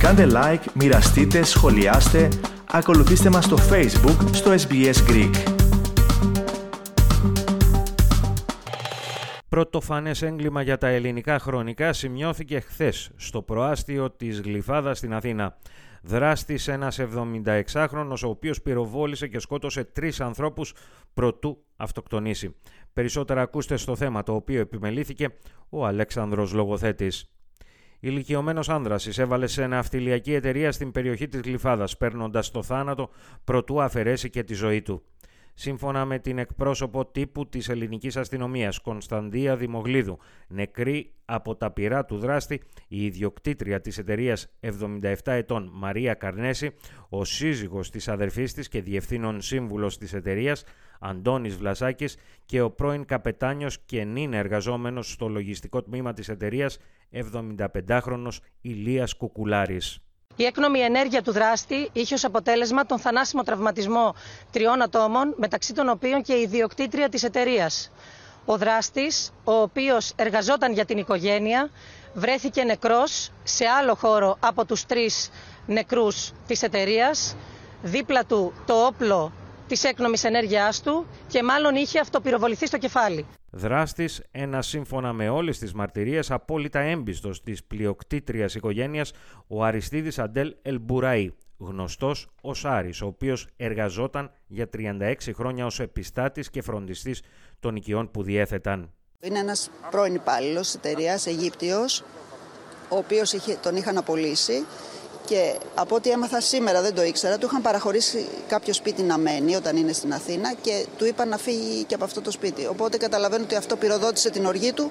Κάντε like, μοιραστείτε, σχολιάστε, ακολουθήστε μας στο Facebook, στο SBS Greek. Πρωτοφανές έγκλημα για τα ελληνικά χρονικά σημειώθηκε χθες στο προάστιο της Γλυφάδας στην Αθήνα. Δράστης ένας 76χρονος ο οποίος πυροβόλησε και σκότωσε τρεις ανθρώπους προτού αυτοκτονήσει. Περισσότερα ακούστε στο θέμα το οποίο επιμελήθηκε ο Αλέξανδρος Λογοθέτης. Ηλικιωμένος άνδρας εισέβαλε σε ναυτιλιακή εταιρεία στην περιοχή της Γλυφάδας, παίρνοντας το θάνατο προτού αφαιρέσει και τη ζωή του. Σύμφωνα με την εκπρόσωπο τύπου της ελληνικής αστυνομίας Κωνσταντία Δημογλίδου, νεκρή από τα πυρά του δράστη, η ιδιοκτήτρια της εταιρείας 77 ετών Μαρία Καρνέση, ο σύζυγος της αδερφής της και διευθύνων σύμβουλος της εταιρείας Αντώνης Βλασάκης και ο πρώην καπετάνιος και νυν εργαζόμενος στο λογιστικό τμήμα της εταιρείας 75χρονος Ηλίας Κουκουλάρης. Η έκνομη ενέργεια του δράστη είχε ως αποτέλεσμα τον θανάσιμο τραυματισμό τριών ατόμων, μεταξύ των οποίων και η ιδιοκτήτρια της εταιρείας. Ο δράστης, ο οποίος εργαζόταν για την οικογένεια, βρέθηκε νεκρός σε άλλο χώρο από τους τρεις νεκρούς της εταιρείας. Δίπλα του το όπλο της έκνομης ενέργειάς του και μάλλον είχε αυτοπυροβοληθεί στο κεφάλι. Δράστης, ένα σύμφωνα με όλες τις μαρτυρίες απόλυτα έμπιστος της πλειοκτήτριας οικογένειας, ο Αριστίδης Αντέλ Ελμπουραή, γνωστός ως Άρης, ο οποίος εργαζόταν για 36 χρόνια ως επιστάτης και φροντιστής των οικειών που διέθεταν. Είναι ένας πρώην υπάλληλος της εταιρείας, Αιγύπτιος, ο οποίος είχε, τον είχαν απολύσει και από ό,τι έμαθα σήμερα, δεν το ήξερα, του είχαν παραχωρήσει κάποιο σπίτι να μένει όταν είναι στην Αθήνα και του είπαν να φύγει και από αυτό το σπίτι. Οπότε καταλαβαίνω ότι αυτό πυροδότησε την οργή του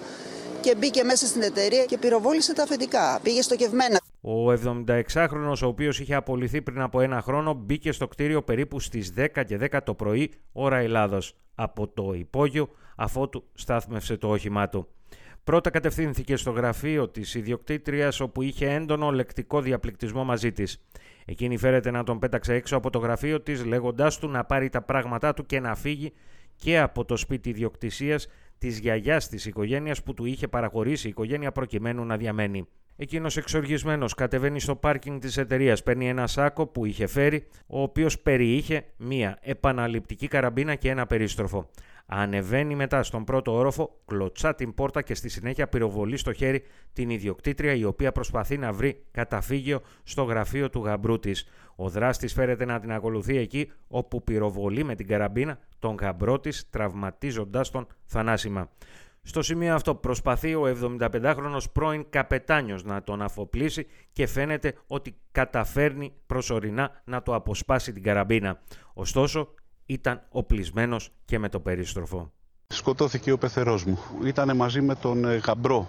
και μπήκε μέσα στην εταιρεία και πυροβόλησε τα αφεντικά. Πήγε στοχευμένα. Ο 76χρονο, ο οποίος είχε απολυθεί πριν από ένα χρόνο, μπήκε στο κτίριο περίπου στις 10 και 10 το πρωί, ώρα Ελλάδος, από το υπόγειο, αφότου στάθμευσε το όχημά του. Πρώτα κατευθύνθηκε στο γραφείο της ιδιοκτήτριας, όπου είχε έντονο λεκτικό διαπληκτισμό μαζί της. Εκείνη φέρεται να τον πέταξε έξω από το γραφείο της, λέγοντάς του να πάρει τα πράγματά του και να φύγει και από το σπίτι ιδιοκτησίας της γιαγιάς της οικογένειας που του είχε παραχωρήσει η οικογένεια προκειμένου να διαμένει. Εκείνος εξοργισμένος κατεβαίνει στο πάρκινγκ της εταιρείας, παίρνει ένα σάκο που είχε φέρει, ο οποίος περιείχε μία επαναληπτική καραμπίνα και ένα περίστροφο. Ανεβαίνει μετά στον πρώτο όροφο, κλωτσά την πόρτα και στη συνέχεια πυροβολεί στο χέρι την ιδιοκτήτρια η οποία προσπαθεί να βρει καταφύγιο στο γραφείο του γαμπρού της. Ο δράστης φέρεται να την ακολουθεί εκεί όπου πυροβολεί με την καραμπίνα τον γαμπρό της, τραυματίζοντάς τον θανάσιμα. Στο σημείο αυτό προσπαθεί ο 75χρονος πρώην καπετάνιος να τον αφοπλίσει και φαίνεται ότι καταφέρνει προσωρινά να το αποσπάσει την καραμπίνα. Ωστόσο ήταν οπλισμένος και με το περίστροφο. Σκοτώθηκε ο πεθερός μου. Ήταν μαζί με τον ε, γαμπρό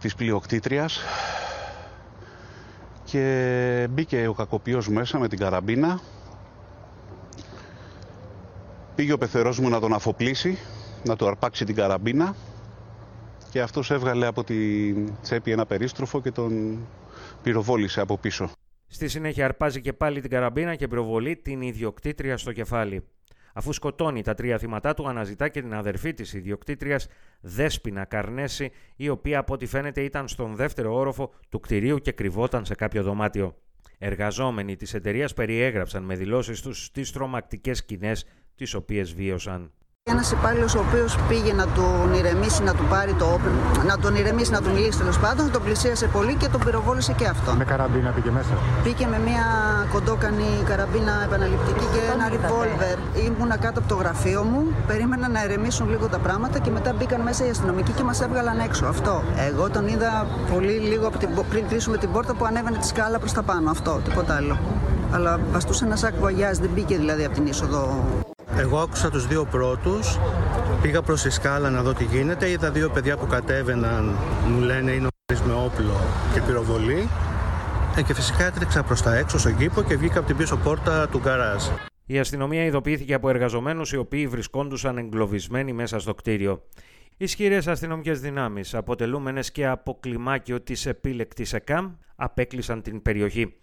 της πλειοκτήτριας και μπήκε ο κακοποιός μέσα με την καραμπίνα. Πήγε ο πεθερός μου να τον αφοπλίσει, να του αρπάξει την καραμπίνα και αυτός έβγαλε από τη τσέπη ένα περίστροφο και τον πυροβόλησε από πίσω. Στη συνέχεια αρπάζει και πάλι την καραμπίνα και προβολεί την ιδιοκτήτρια στο κεφάλι. Αφού σκοτώνει τα τρία θύματά του, αναζητά και την αδερφή της ιδιοκτήτριας Δέσποινα Καρνέση, η οποία από ό,τι φαίνεται ήταν στον δεύτερο όροφο του κτηρίου και κρυβόταν σε κάποιο δωμάτιο. Εργαζόμενοι της εταιρείας περιέγραψαν με δηλώσεις τους τις τρομακτικές σκηνές τις οποίες βίωσαν. Ένας υπάλληλος ο οποίος πήγε να τον ηρεμήσει, να του πάρει το όπλο, να τον ηρεμήσει, να του μιλήσει τέλος πάντων, τον πλησίασε πολύ και τον πυροβόλησε και αυτόν. Με καραμπίνα πήγε μέσα. Πήγε με μια κοντόκανη καραμπίνα επαναληπτική και ένα revolver. Ήμουνα κάτω από το γραφείο μου, περίμενα να ηρεμήσουν λίγο τα πράγματα και μετά μπήκαν μέσα οι αστυνομικοί και μας έβγαλαν έξω. Αυτό. Εγώ τον είδα πολύ λίγο από την, πριν κλείσουμε την πόρτα που ανέβαινε τη σκάλα προς τα πάνω. Αυτό, τίποτα άλλο. Αλλά βαστούσε ένα σάκ δεν μπήκε δηλαδή από την είσοδο εγώ άκουσα τους δύο πρώτους, πήγα προς τη σκάλα να δω τι γίνεται, είδα δύο παιδιά που κατέβαιναν, μου λένε είναι ο με όπλο και πυροβολή ε, και φυσικά έτρεξα προς τα έξω στον κήπο και βγήκα από την πίσω πόρτα του γκαράζ. Η αστυνομία ειδοποιήθηκε από εργαζομένους οι οποίοι βρισκόντουσαν εγκλωβισμένοι μέσα στο κτίριο. Ισχυρές αστυνομικές δυνάμεις, αποτελούμενες και από κλιμάκιο της επίλεκτης ΕΚΑΜ, απέκλεισαν την περιοχή.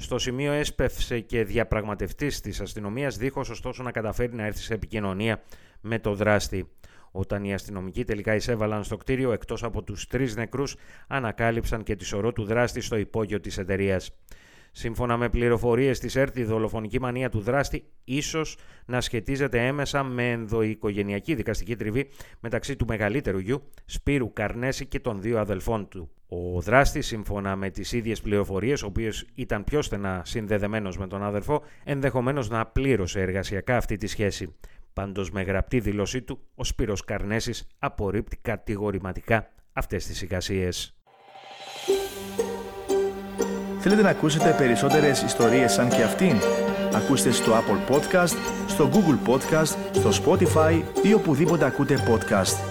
Στο σημείο έσπευσε και διαπραγματευτής της αστυνομίας, δίχως ωστόσο να καταφέρει να έρθει σε επικοινωνία με το δράστη. Όταν οι αστυνομικοί τελικά εισέβαλαν στο κτίριο, εκτός από τους τρεις νεκρούς, ανακάλυψαν και τη σωρό του δράστη στο υπόγειο της εταιρείας. Σύμφωνα με πληροφορίες της ΕΡΤ, η δολοφονική μανία του δράστη ίσως να σχετίζεται έμεσα με ενδοοικογενειακή δικαστική τριβή μεταξύ του μεγαλύτερου γιου, Σπύρου Καρνέση και των δύο αδελφών του. Ο δράστης, σύμφωνα με τις ίδιες πληροφορίες, ο οποίος ήταν πιο στενά συνδεδεμένος με τον αδερφό, ενδεχομένως να πλήρωσε εργασιακά αυτή τη σχέση. Πάντως, με γραπτή δήλωσή του, ο Σπύρος Καρνέσης απορρίπτει κατηγορηματικά αυτές τις εικασίε. Θέλετε να ακούσετε περισσότερες ιστορίες σαν και αυτήν; Ακούστε στο Apple Podcast, στο Google Podcast, στο Spotify ή οπουδήποτε ακούτε podcast.